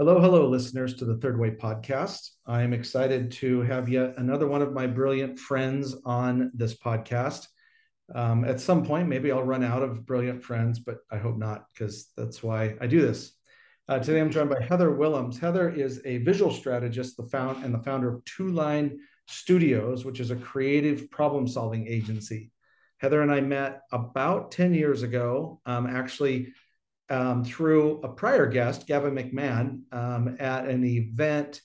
Hello, hello, listeners to the Third Way podcast. I am excited to have yet another one of my brilliant friends on this podcast. Um, at some point, maybe I'll run out of brilliant friends, but I hope not, because that's why I do this. Uh, today, I'm joined by Heather Willems. Heather is a visual strategist, the found and the founder of Two Line Studios, which is a creative problem-solving agency. Heather and I met about 10 years ago, um, actually um, through a prior guest, Gavin McMahon, um, at an event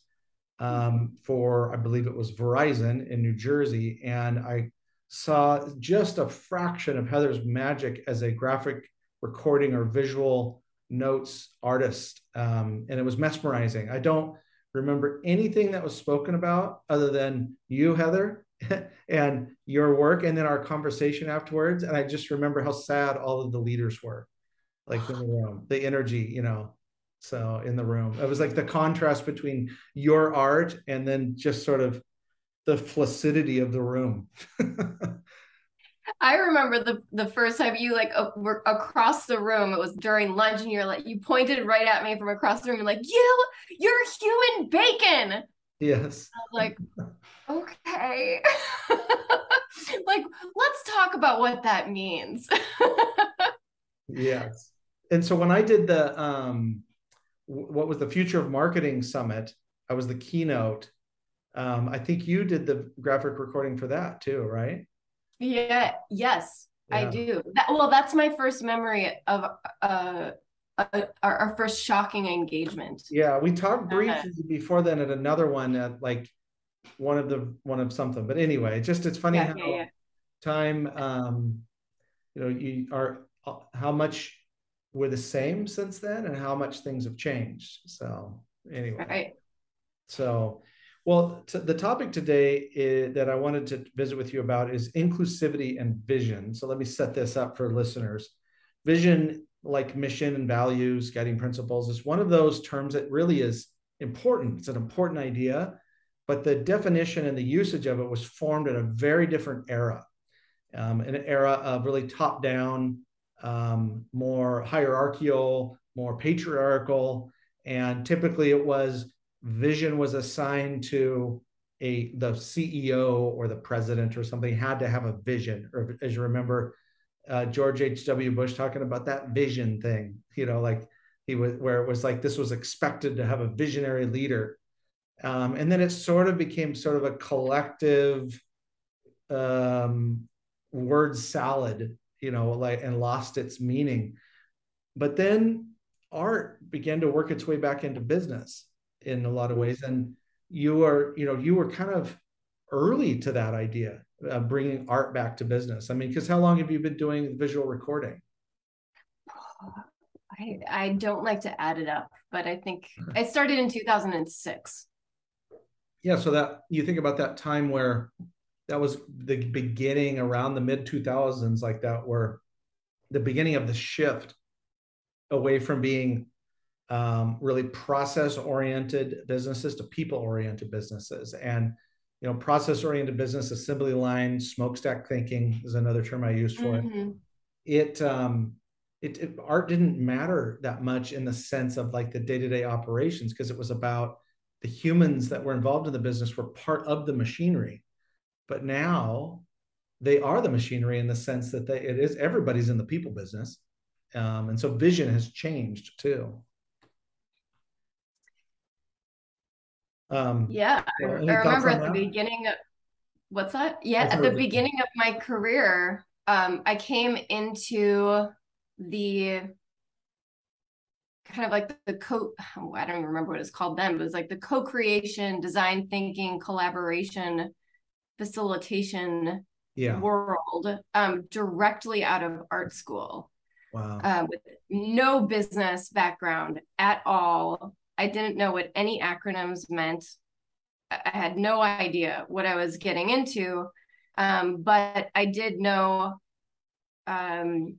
um, for, I believe it was Verizon in New Jersey. And I saw just a fraction of Heather's magic as a graphic recording or visual notes artist. Um, and it was mesmerizing. I don't remember anything that was spoken about other than you, Heather. and your work, and then our conversation afterwards. And I just remember how sad all of the leaders were like in the room, the energy, you know. So in the room, it was like the contrast between your art and then just sort of the flaccidity of the room. I remember the the first time you like uh, were across the room. It was during lunch, and you're like you pointed right at me from across the room. You're like, "You, you're human bacon." Yes. like, okay. like, let's talk about what that means. yes and so when I did the um, what was the Future of Marketing Summit, I was the keynote. Um, I think you did the graphic recording for that too, right? Yeah. Yes, yeah. I do. That, well, that's my first memory of uh, uh, our, our, first shocking engagement. Yeah, we talked uh, briefly uh, before then at another one at like one of the one of something. But anyway, just it's funny yeah, how yeah, time um, you know you are uh, how much we're the same since then and how much things have changed. So anyway. Right. So well, t- the topic today is, that I wanted to visit with you about is inclusivity and vision. So let me set this up for listeners. Vision, like mission and values, guiding principles, is one of those terms that really is important. It's an important idea, but the definition and the usage of it was formed in a very different era, um, an era of really top down um, more hierarchical, more patriarchal, and typically it was vision was assigned to a the CEO or the president or something had to have a vision. Or as you remember, uh, George H. W. Bush talking about that vision thing, you know, like he was where it was like this was expected to have a visionary leader. Um, and then it sort of became sort of a collective um, word salad you know, like and lost its meaning. But then art began to work its way back into business in a lot of ways. And you are, you know, you were kind of early to that idea of bringing art back to business. I mean, because how long have you been doing visual recording? I, I don't like to add it up, but I think I started in 2006. Yeah. So that you think about that time where that was the beginning around the mid 2000s like that were the beginning of the shift away from being um, really process oriented businesses to people oriented businesses. And you know process oriented business assembly line smokestack thinking is another term i use for mm-hmm. it it um it, it, art didn't matter that much in the sense of like the day-to-day operations because it was about the humans that were involved in the business were part of the machinery but now they are the machinery in the sense that they, it is everybody's in the people business. Um, and so vision has changed too. Um, yeah, I, remember at the that? beginning of what's that? Yeah, at the beginning of my career, um, I came into the kind of like the co I don't even remember what it's called then, but it was like the co-creation, design thinking, collaboration facilitation yeah. world um, directly out of art school. Wow. Uh, with no business background at all. I didn't know what any acronyms meant. I had no idea what I was getting into. Um, but I did know um,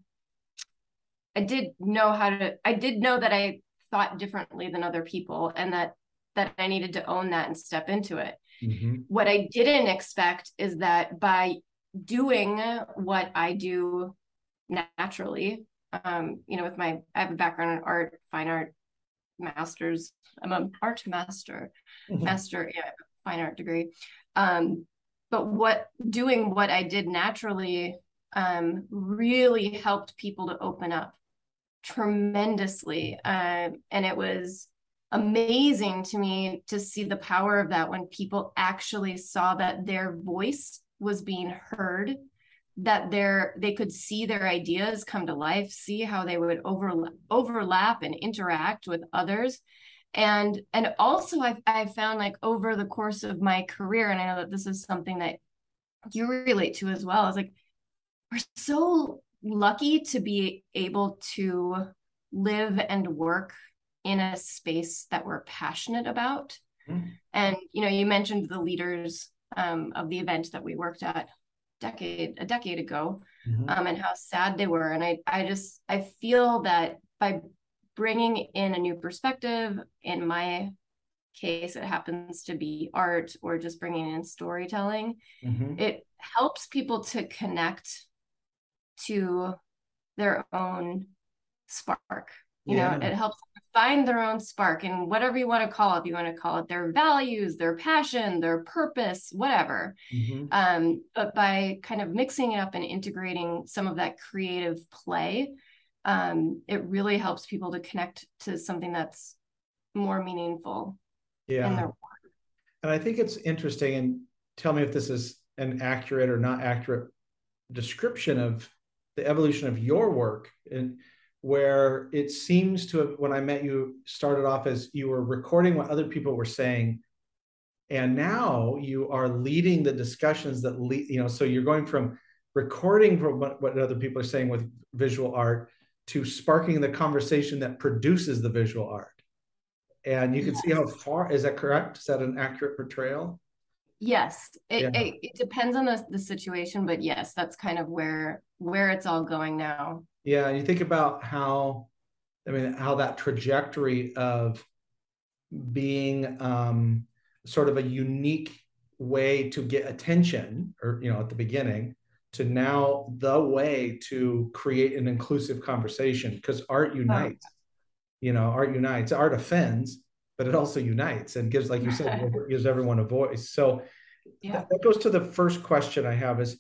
I did know how to I did know that I thought differently than other people and that that I needed to own that and step into it. Mm-hmm. What I didn't expect is that by doing what I do naturally, um, you know, with my, I have a background in art, fine art, master's. I'm an art master, mm-hmm. master, yeah, fine art degree. Um, but what doing what I did naturally um, really helped people to open up tremendously. Uh, and it was amazing to me to see the power of that when people actually saw that their voice was being heard that their they could see their ideas come to life see how they would overlap overlap and interact with others. And and also I've, I've found like over the course of my career and i know that this is something that you relate to as well is like we're so lucky to be able to live and work in a space that we're passionate about. Mm-hmm. And you know, you mentioned the leaders um, of the event that we worked at decade a decade ago, mm-hmm. um, and how sad they were. And I I just I feel that by bringing in a new perspective, in my case, it happens to be art or just bringing in storytelling. Mm-hmm. It helps people to connect to their own spark you yeah. know it helps find their own spark and whatever you want to call it if you want to call it their values their passion their purpose whatever mm-hmm. um, but by kind of mixing it up and integrating some of that creative play um, it really helps people to connect to something that's more meaningful yeah in their work. and i think it's interesting and tell me if this is an accurate or not accurate description of the evolution of your work and where it seems to have when i met you started off as you were recording what other people were saying. And now you are leading the discussions that lead you know so you're going from recording from what, what other people are saying with visual art to sparking the conversation that produces the visual art. And you can yes. see how far is that correct? Is that an accurate portrayal? Yes. It, yeah. it, it depends on the, the situation but yes that's kind of where where it's all going now yeah, you think about how, I mean, how that trajectory of being um, sort of a unique way to get attention, or you know, at the beginning, to now the way to create an inclusive conversation because art unites. You know, art unites. Art offends, but it also unites and gives, like you said, gives everyone a voice. So yeah. that, that goes to the first question I have: is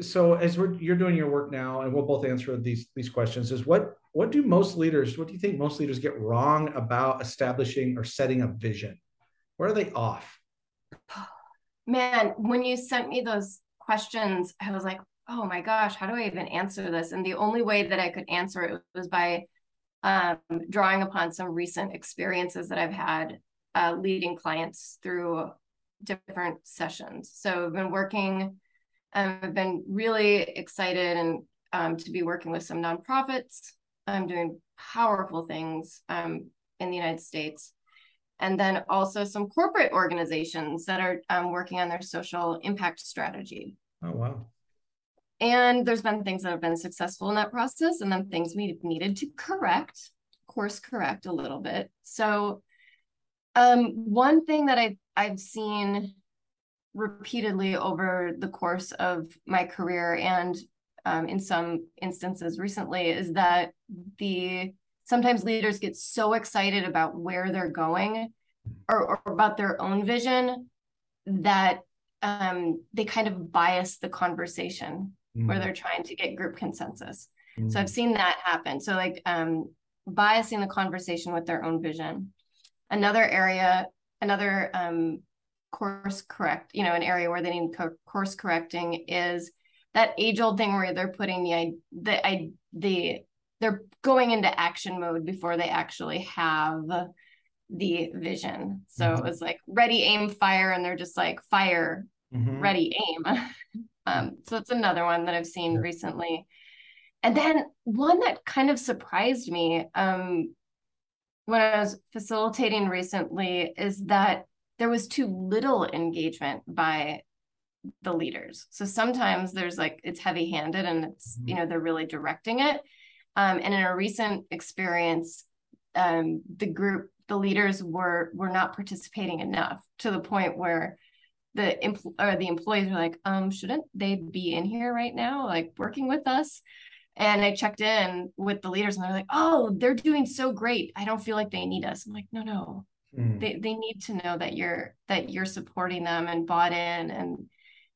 so as we're, you're doing your work now and we'll both answer these these questions is what what do most leaders what do you think most leaders get wrong about establishing or setting a vision? Where are they off? Man when you sent me those questions i was like oh my gosh how do i even answer this? And the only way that i could answer it was by um, drawing upon some recent experiences that i've had uh, leading clients through different sessions. So i've been working I've been really excited and um, to be working with some nonprofits. I'm doing powerful things um, in the United States. And then also some corporate organizations that are um, working on their social impact strategy. Oh, wow. And there's been things that have been successful in that process, and then things we needed to correct, course correct a little bit. So, um, one thing that I've I've seen repeatedly over the course of my career and um, in some instances recently is that the sometimes leaders get so excited about where they're going or, or about their own vision that um, they kind of bias the conversation mm. where they're trying to get group consensus. Mm. So I've seen that happen. So like um, biasing the conversation with their own vision. Another area, another um, course correct, you know, an area where they need co- course correcting is that age old thing where they're putting the the I the they're going into action mode before they actually have the vision. So mm-hmm. it was like ready, aim, fire, and they're just like fire, mm-hmm. ready, aim. um, so it's another one that I've seen recently. And then one that kind of surprised me um, when I was facilitating recently is that there was too little engagement by the leaders. So sometimes there's like it's heavy handed and it's, mm-hmm. you know, they're really directing it. Um, and in a recent experience, um, the group, the leaders were were not participating enough to the point where the empl- or the employees were like, um, shouldn't they be in here right now, like working with us? and I checked in with the leaders and they're like, oh, they're doing so great. I don't feel like they need us. I'm like, no, no. Mm. They they need to know that you're that you're supporting them and bought in and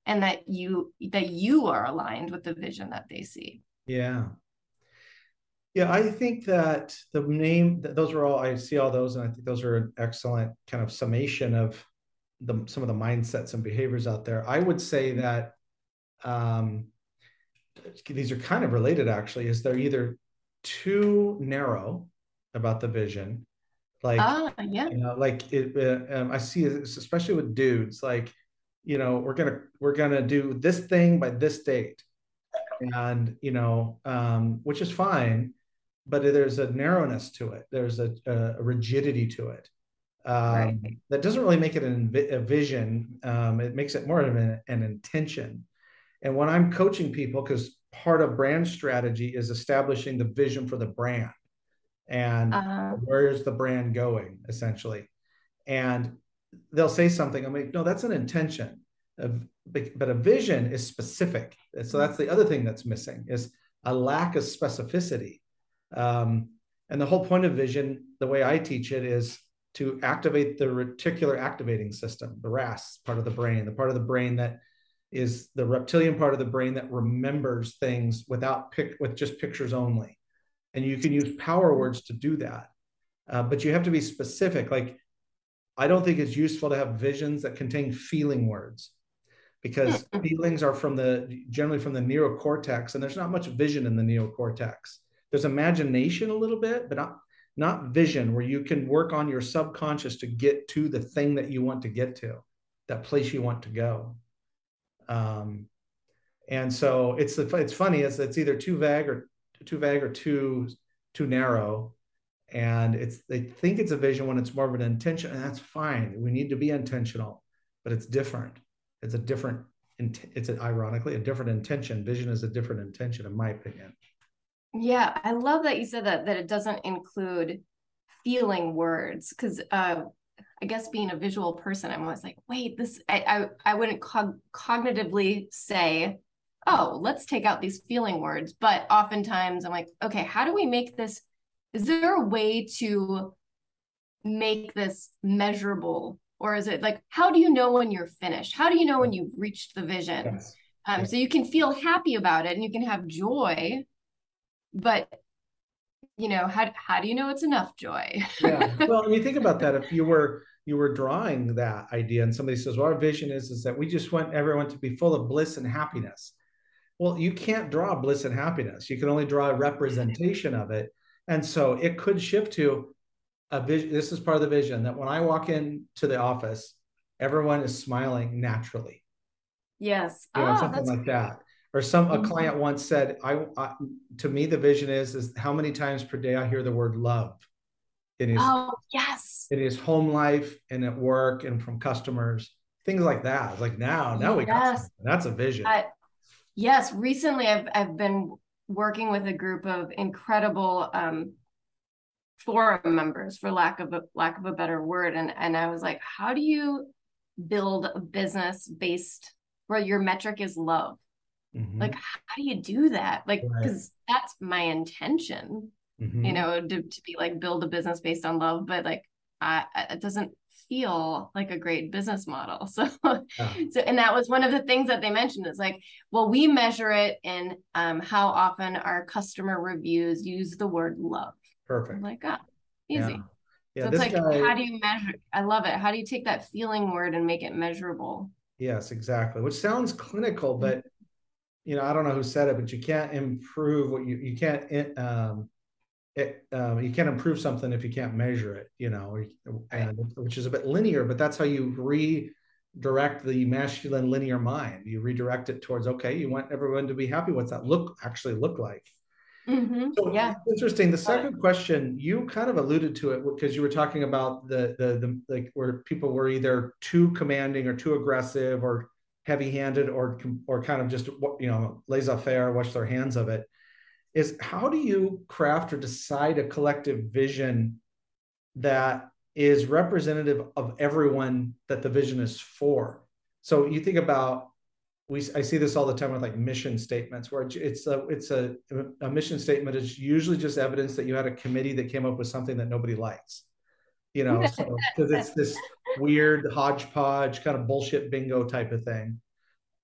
and that you that you are aligned with the vision that they see. Yeah. Yeah, I think that the name those are all I see all those and I think those are an excellent kind of summation of the some of the mindsets and behaviors out there. I would say that um, these are kind of related actually is they're either too narrow about the vision like ah, yeah. you know like it uh, um, i see this especially with dudes like you know we're gonna we're gonna do this thing by this date. And you know um, which is fine but there's a narrowness to it. There's a, a rigidity to it. Um, right. that doesn't really make it an, a vision. Um, it makes it more of an, an intention. And when I'm coaching people, because part of brand strategy is establishing the vision for the brand and uh-huh. where is the brand going essentially. And they'll say something. I'm like, no, that's an intention. But a vision is specific. So that's the other thing that's missing is a lack of specificity. Um, and the whole point of vision, the way I teach it, is to activate the reticular activating system, the RAS part of the brain, the part of the brain that is the reptilian part of the brain that remembers things without pick with just pictures only and you can use power words to do that. Uh, but you have to be specific. Like i don't think it's useful to have visions that contain feeling words because feelings are from the generally from the neocortex and there's not much vision in the neocortex. There's imagination a little bit but not not vision where you can work on your subconscious to get to the thing that you want to get to that place you want to go. Um, and so it's it's funny is it's either too vague or too vague or too too narrow. And it's they think it's a vision when it's more of an intention and that's fine. We need to be intentional but it's different. It's a different it's a, ironically a different intention. Vision is a different intention in my opinion. Yeah i love that you said that that it doesn't include feeling words because uh, I guess being a visual person, I'm always like, wait, this I I, I wouldn't cog- cognitively say, oh, let's take out these feeling words. But oftentimes I'm like, okay, how do we make this? Is there a way to make this measurable? Or is it like, how do you know when you're finished? How do you know when you've reached the vision? Yes. Um, yes. So you can feel happy about it and you can have joy, but you know how, how do you know it's enough joy yeah well when you think about that if you were you were drawing that idea and somebody says well our vision is is that we just want everyone to be full of bliss and happiness well you can't draw bliss and happiness. You can only draw a representation of it. And so it could shift to a vision this is part of the vision that when i walk into the office everyone is smiling naturally. Yes. You know, oh, something like that. Or some a mm-hmm. client once said I, I, to me the vision is is how many times per day i hear the word love in his oh yes. in his home life and at work and from customers. Things like that. It's like now now we got something. that's a vision. Uh, yes recently i've i've been working with a group of incredible um forum members for lack of a lack of a better word and and i was like how do you build a business based where your metric is love mm-hmm. like how do you do that like because right. that's my intention mm-hmm. you know to, to be like build a business based on love but like I, it doesn't feel like a great business model. So yeah. so and that was one of the things that they mentioned is like well we measure it in um, how often our customer reviews use the word love. Perfect. I'm like ah easy. Yeah. Yeah, so it's like guy, how do you measure i love it. How do you take that feeling word and make it measurable? Yes exactly which sounds clinical but you know, I don't know who said it, but you can't improve what you you can't um, it, um, you can't improve something if you can't measure it. You know, and, which is a bit linear, but that's how you redirect the masculine linear mind. You redirect it towards okay, you want everyone to be happy. What's that look actually look like? Mm-hmm. So yeah, interesting. The second question you kind of alluded to it because you were talking about the, the the like where people were either too commanding or too aggressive or heavy-handed or or kind of just you know laissez-faire, wash their hands of it. Is how do you craft or decide a collective vision that is representative of everyone that the vision is for? So you think about we I see this all the time with like mission statements where it's a it's a a mission statement is usually just evidence that you had a committee that came up with something that nobody likes. You know, because so, it's this weird hodgepodge kind of bullshit bingo type of thing.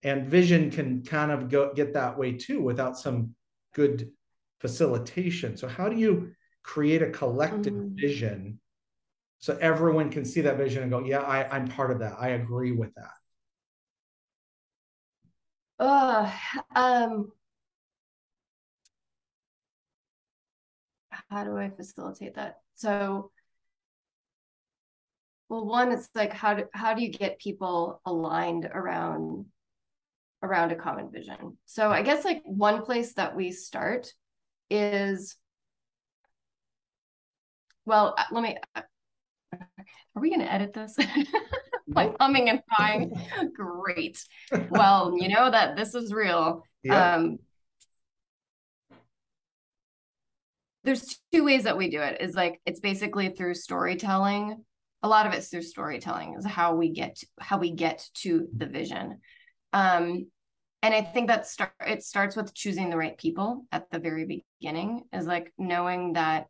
And vision can kind of go get that way too without some good facilitation. So how do you create a collective mm. vision so everyone can see that vision and go, yeah, I, I'm part of that. I agree with that. Uh, um, how do I facilitate that? So, well, one, it's like how do how do you get people aligned around around a common vision? So, I guess like one place that we start is, well, uh, let me. Uh, are we going to edit this? like humming and hawing. Great. Well, you know that this is real. Um, there's two ways that we do it is like it's basically through storytelling a lot of it's through storytelling is how we get to, how we get to the vision um and i think that start it starts with choosing the right people at the very beginning is like knowing that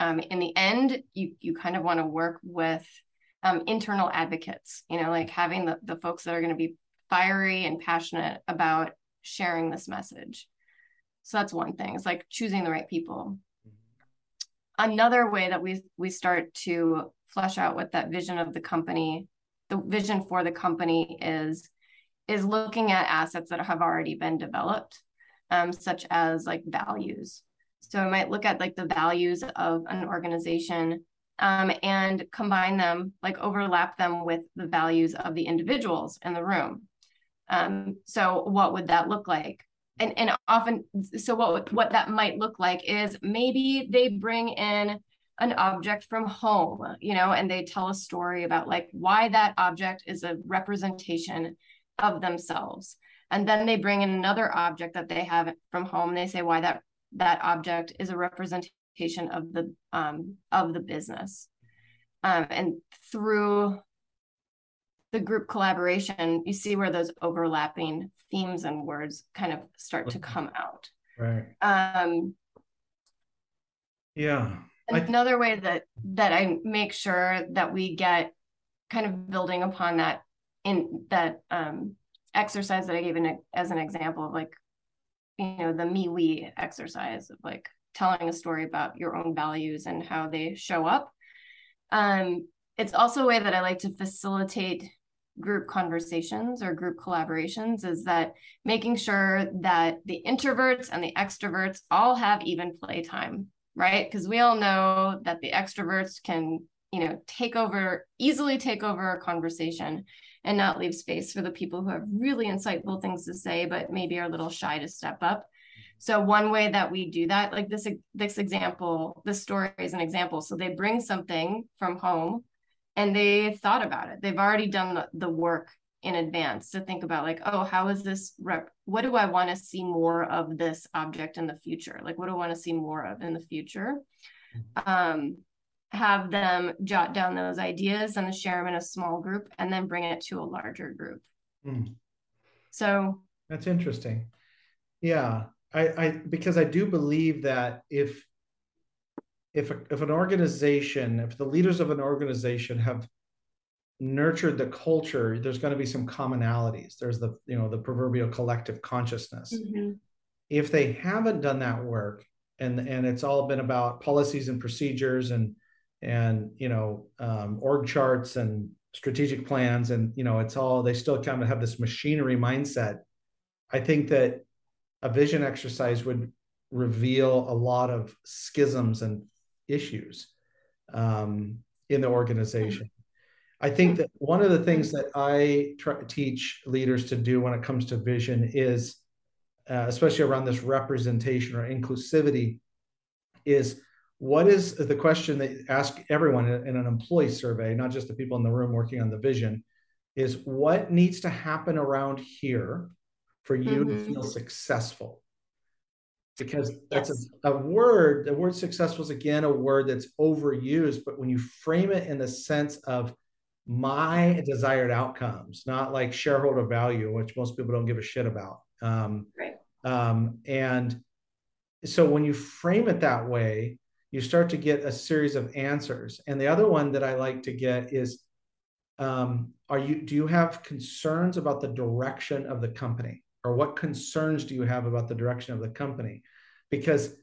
um in the end you you kind of want to work with um, internal advocates, you know, like having the, the folks that are going to be fiery and passionate about sharing this message. So that's one thing. It's like choosing the right people. Another way that we we start to flesh out what that vision of the company, the vision for the company is, is looking at assets that have already been developed, um, such as like values. So I might look at like the values of an organization um, and combine them, like overlap them with the values of the individuals in the room. Um, so what would that look like? And and often, so what what that might look like is maybe they bring in an object from home, you know, and they tell a story about like why that object is a representation of themselves. And then they bring in another object that they have from home. They say why that that object is a representation of the um, of the business. Um, and through the group collaboration you see where those overlapping themes and words kind of start to come out. Right. Um, yeah. Another way that that i make sure that we get kind of building upon that in that um, exercise that i gave as an example of like you know the me we exercise of like telling a story about your own values and how they show up. Um, it's also a way that I like to facilitate group conversations or group collaborations is that making sure that the introverts and the extroverts all have even play time, right? Because we all know that the extroverts can, you know, take over, easily take over a conversation and not leave space for the people who have really insightful things to say, but maybe are a little shy to step up. So one way that we do that, like this this example, this story is an example. So they bring something from home and they thought about it. They've already done the, the work in advance to think about like, oh, how is this rep what do I want to see more of this object in the future? Like what do I want to see more of in the future? Mm-hmm. Um, have them jot down those ideas and share them in a small group and then bring it to a larger group. Mm. So that's interesting. Yeah. I, I because I do believe that if if a, if an organization, if the leaders of an organization have nurtured the culture, there's going to be some commonalities. There's the you know the proverbial collective consciousness. Mm-hmm. If they haven't done that work, and and it's all been about policies and procedures and and you know um, org charts and strategic plans, and you know it's all they still kind of have this machinery mindset. I think that a vision exercise would reveal a lot of schisms and issues um, in the organization. I think that one of the things that I try, teach leaders to do when it comes to vision is, uh, especially around this representation or inclusivity, is what is the question that ask everyone in an employee survey, not just the people in the room working on the vision, is what needs to happen around here for you mm-hmm. to feel successful because that's yes. a, a, word the word successful is again a word that's overused but when you frame it in the sense of my desired outcomes, not like shareholder value, which most people don't give a shit about. Um, right. Um, and so when you frame it that way, you start to get a series of answers. And the other one that I like to get is, um, are you do you have concerns about the direction of the company, or what concerns do you have about the direction of the company? Because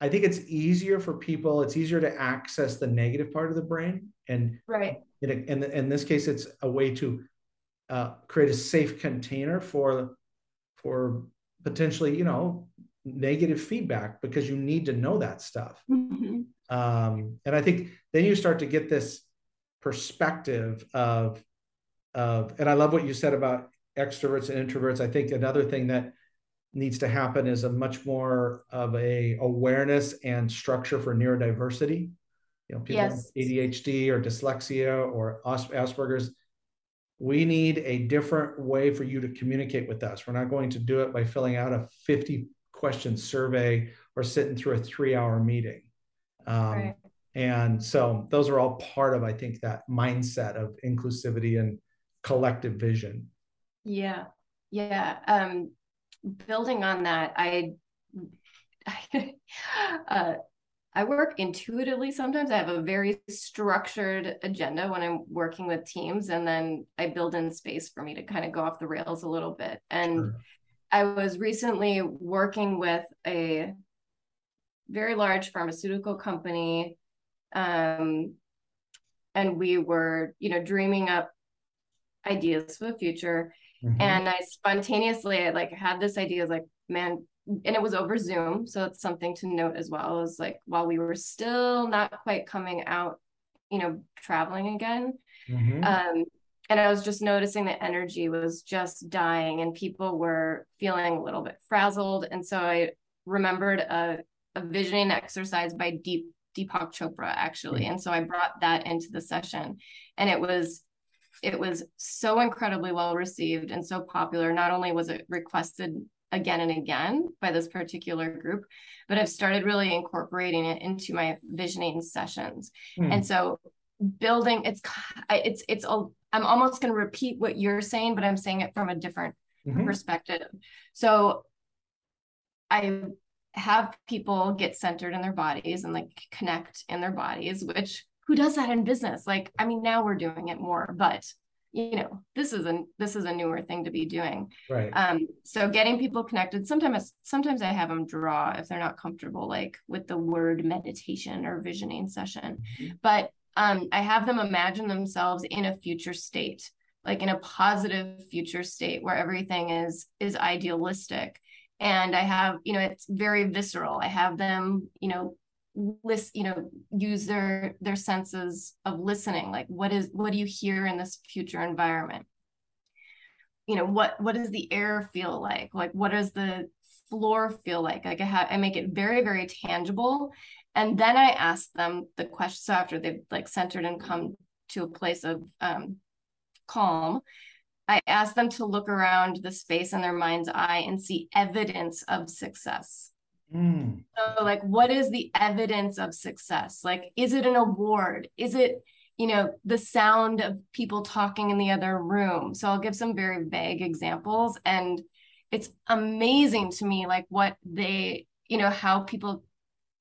I think it's easier for people. It's easier to access the negative part of the brain, and right. In, a, in, in this case, it's a way to uh, create a safe container for for potentially, you know, negative feedback because you need to know that stuff. Mm-hmm. Um, and I think then you start to get this perspective of of, and I love what you said about extroverts and introverts. I think another thing that needs to happen is a much more of a awareness and structure for neurodiversity. You know, people yes. ADHD or dyslexia or Asperger's we need a different way for you to communicate with us. We're not going to do it by filling out a 50 question survey or sitting through a three hour meeting. Um, right. And so those are all part of, I think, that mindset of inclusivity and collective vision. Yeah. Yeah. Um, building on that, I, uh, I work intuitively sometimes. I have a very structured agenda when I'm working with teams, and then I build in space for me to kind of go off the rails a little bit. And sure. I was recently working with a very large pharmaceutical company. Um, and we were, you know, dreaming up ideas for the future. Mm-hmm. And I spontaneously like had this idea like, man, and it was over Zoom. So it's something to note as well. Is like while we were still not quite coming out, you know, traveling again. Mm-hmm. Um, and I was just noticing the energy was just dying and people were feeling a little bit frazzled. And so I remembered a, a visioning exercise by Deep Deepak Chopra actually. Mm-hmm. And so I brought that into the session and it was it was so incredibly well received and so popular. Not only was it requested again and again by this particular group but i've started really incorporating it into my visioning sessions mm. and so building it's it's it's a, i'm almost going to repeat what you're saying but i'm saying it from a different mm-hmm. perspective. So i have people get centered in their bodies and like connect in their bodies which who does that in business? Like i mean now we're doing it more but you know this is a this is a newer thing to be doing. Right. Um so getting people connected sometimes sometimes i have them draw if they're not comfortable like with the word meditation or visioning session. Mm-hmm. but um i have them imagine themselves in a future state like in a positive future state where everything is is idealistic. And i have you know it's very visceral. I have them you know list you know use their their senses of listening like what is what do you hear in this future environment? You know what what does the air feel like? Like what does the floor feel like like i have i make it very very tangible and then i ask them the question so after they've like centered and come to a place of um, calm i ask them to look around the space in their mind's eye and see evidence of success Mm. So, like, what is the evidence of success? Like, is it an award? Is it, you know, the sound of people talking in the other room? So, I'll give some very vague examples. And it's amazing to me, like, what they, you know, how people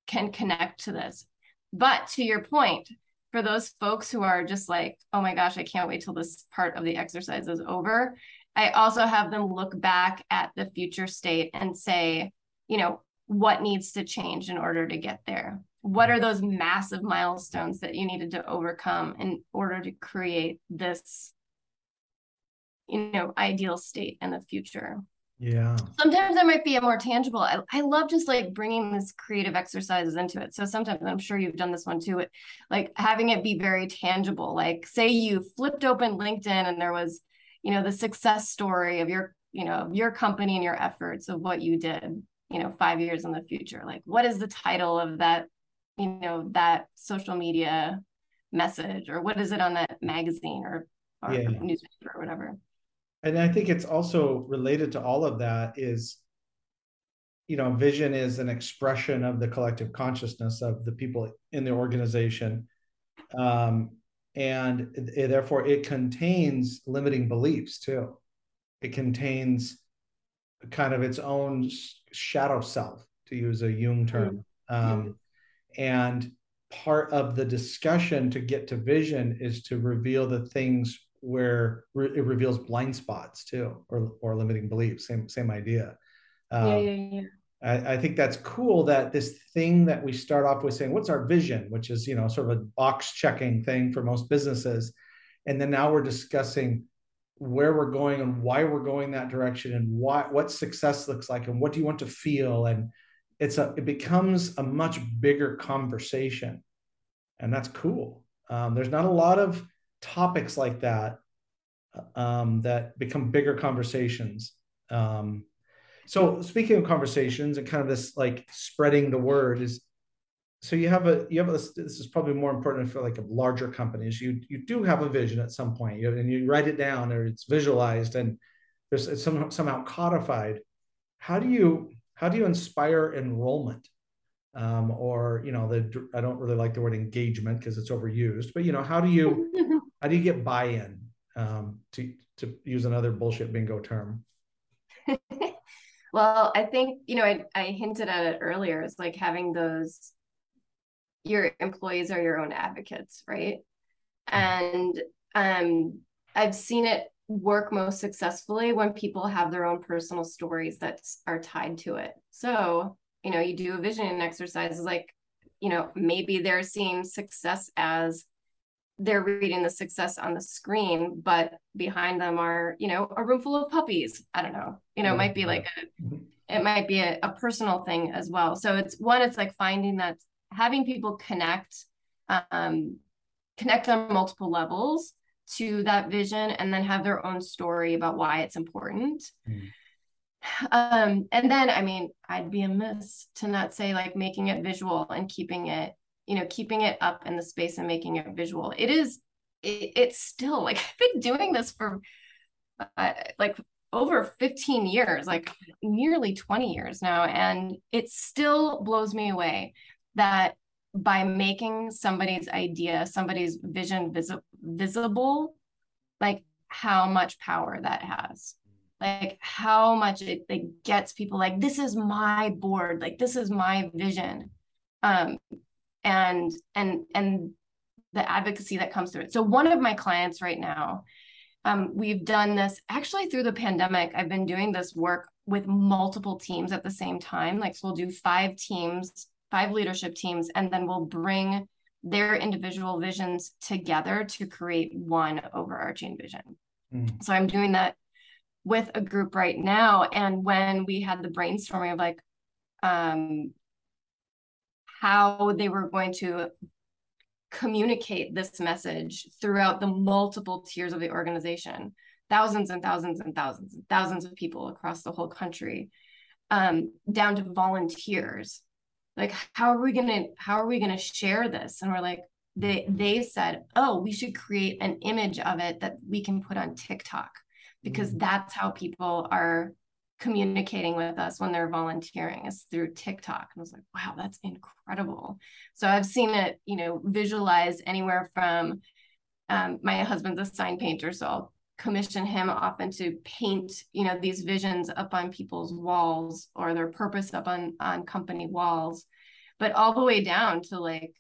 can connect to this. But to your point, for those folks who are just like, oh my gosh, I can't wait till this part of the exercise is over, I also have them look back at the future state and say, you know, what needs to change in order to get there what are those massive milestones that you needed to overcome in order to create this you know ideal state in the future yeah. Sometimes there might be a more tangible I, I love just like bringing this creative exercises into it. So sometimes i'm sure you've done this one too it, like having it be very tangible like say you flipped open linkedin and there was you know the success story of your you know your company and your efforts of what you did you know five years in the future like what is the title of that you know that social media message or what is it on that magazine or, or yeah. newspaper or whatever and i think it's also related to all of that is you know vision is an expression of the collective consciousness of the people in the organization um, and therefore it contains limiting beliefs too. It contains kind of its own shadow self, to use a Jung term. Um, and part of the discussion to get to vision is to reveal the things where re- it reveals blind spots too, or or limiting beliefs. Same same idea. Um, yeah, yeah, yeah. I, I, think that's cool that this thing that we start off with saying, "What's our vision?" which is you know sort of a box checking thing for most businesses, and then now we're discussing where we're going and why we're going that direction and what what success looks like and what do you want to feel and it's a it becomes a much bigger conversation and that's cool um, there's not a lot of topics like that um, that become bigger conversations. Um, so speaking of conversations and kind of this like spreading the word is so you have a you have a, this is probably more important for like a larger companies you you do have a vision at some point you, and you write it down or it's visualized and there's it's some, somehow codified. How do you how do you inspire enrollment? Um, or you know the i don't really like the word engagement because it's overused but you know how do you how do you get buy-in um, to to use another bullshit bingo term well i think you know I, I hinted at it earlier it's like having those your employees are your own advocates, right? And um, I've seen it work most successfully when people have their own personal stories that are tied to it. So, you know, you do a visioning exercise like, you know, maybe they're seeing success as they're reading the success on the screen, but behind them are, you know, a room full of puppies. I don't know. You know, it might be like a mm-hmm. it might be a, a personal thing as well. So it's one, it's like finding that having people connect um, connect on multiple levels to that vision and then have their own story about why it's important mm. um, and then i mean i'd be amiss to not say like making it visual and keeping it you know keeping it up in the space and making it visual it is it, it's still like i've been doing this for uh, like over 15 years like nearly 20 years now and it still blows me away that by making somebody's idea, somebody's vision visi- visible, like how much power that has. Like how much it like gets people like this is my board, like this is my vision. Um and and and the advocacy that comes through it. So one of my clients right now, um, we've done this actually through the pandemic. I've been doing this work with multiple teams at the same time. Like, so we'll do five teams five leadership teams, and then we'll bring their individual visions together to create one overarching vision. Mm. So I'm doing that with a group right now. And when we had the brainstorming of like um, how they were going to communicate this message throughout the multiple tiers of the organization, thousands and thousands and thousands and thousands of people across the whole country, um, down to volunteers. Like how are we gonna how are we gonna share this? And we're like they they said oh we should create an image of it that we can put on tiktok. Because mm. that's how people are communicating with us when they're volunteering is through tiktok. And i was like wow that's incredible. So i've seen it you know visualized anywhere from um, my husband's a sign painter so i'll commission him often to paint you know these visions up on people's walls or their purpose up on on company walls. But all the way down to like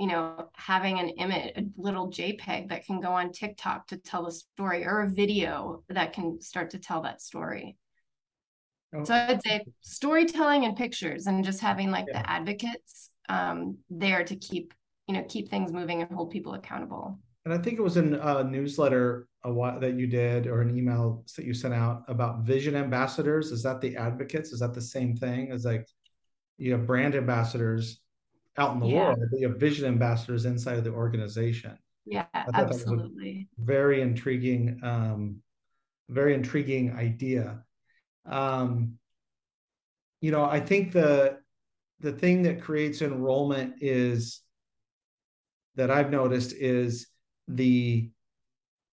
you know having an image a little jpeg that can go on tiktok to tell a story or a video that can start to tell that story oh. so i'd say storytelling and pictures and just having like yeah. the advocates um, there to keep you know keep things moving and hold people accountable and I think it was in a newsletter a while, that you did or an email that you sent out about vision ambassadors. Is that the advocates? Is that the same thing as like you have brand ambassadors out in the yeah. world, but you have vision ambassadors inside of the organization. Yeah, absolutely. very intriguing, um, very intriguing idea. Um, you know, I think the the thing that creates enrollment is that I've noticed is the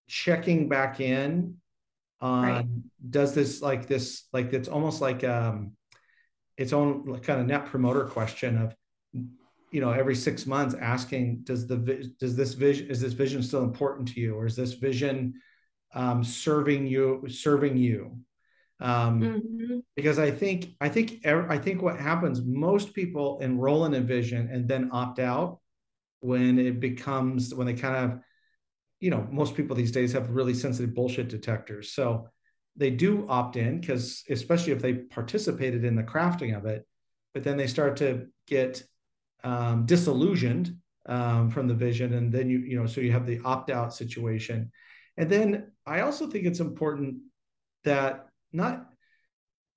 checking back in on right. does this like this like it's almost like um its own kind of net promoter question of you know every six months asking does the does this vision is this vision still important to you or is this vision um, serving you serving you um, mm-hmm. because i think i think i think what happens most people enroll in a vision and then opt out when it becomes when they kind of you know most people these days have really sensitive bullshit detectors so they do opt in because especially if they participated in the crafting of it but then they start to get um, disillusioned um, from the vision and then you you know so you have the opt out situation and then i also think it's important that not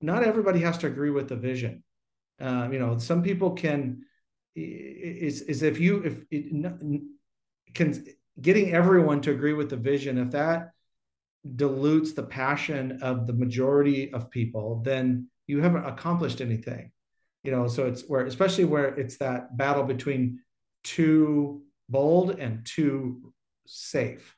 not everybody has to agree with the vision. Um, you know some people can is is if you if it can getting everyone to agree with the vision if that dilutes the passion of the majority of people then you haven't accomplished anything. You know so it's where especially where it's that battle between too bold and too safe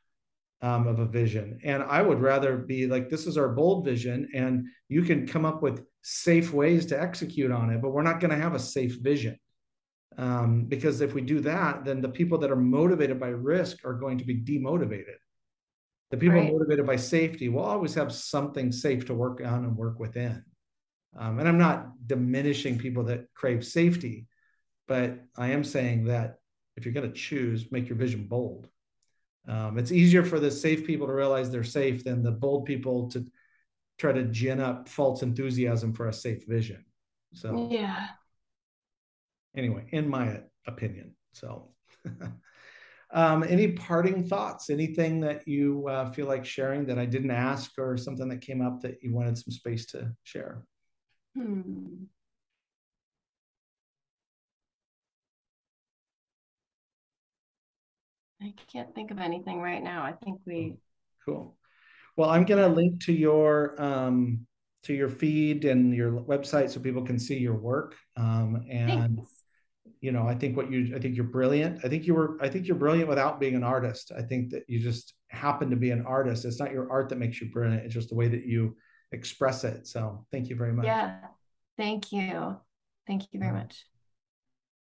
um, of a vision and i would rather be like this is our bold vision and you can come up with safe ways to execute on it but we're not going to have a safe vision um, because if we do that then the people that are motivated by risk are going to be demotivated the people right. motivated by safety will always have something safe to work on and work within um, and I'm not diminishing people that crave safety, but I am saying that if you're going to choose, make your vision bold. Um, it's easier for the safe people to realize they're safe than the bold people to try to gin up false enthusiasm for a safe vision. So, yeah. Anyway, in my opinion. So, um, any parting thoughts? Anything that you uh, feel like sharing that I didn't ask, or something that came up that you wanted some space to share? Hmm. I can't think of anything right now. I think we cool. Well, I'm going to link to your um, to your feed and your website so people can see your work. Um, and Thanks. you know, I think what you I think you're brilliant. I think you were I think you're brilliant without being an artist. I think that you just happen to be an artist. It's not your art that makes you brilliant. It's just the way that you express it. So thank you very much. Yeah. Thank you. Thank you very much.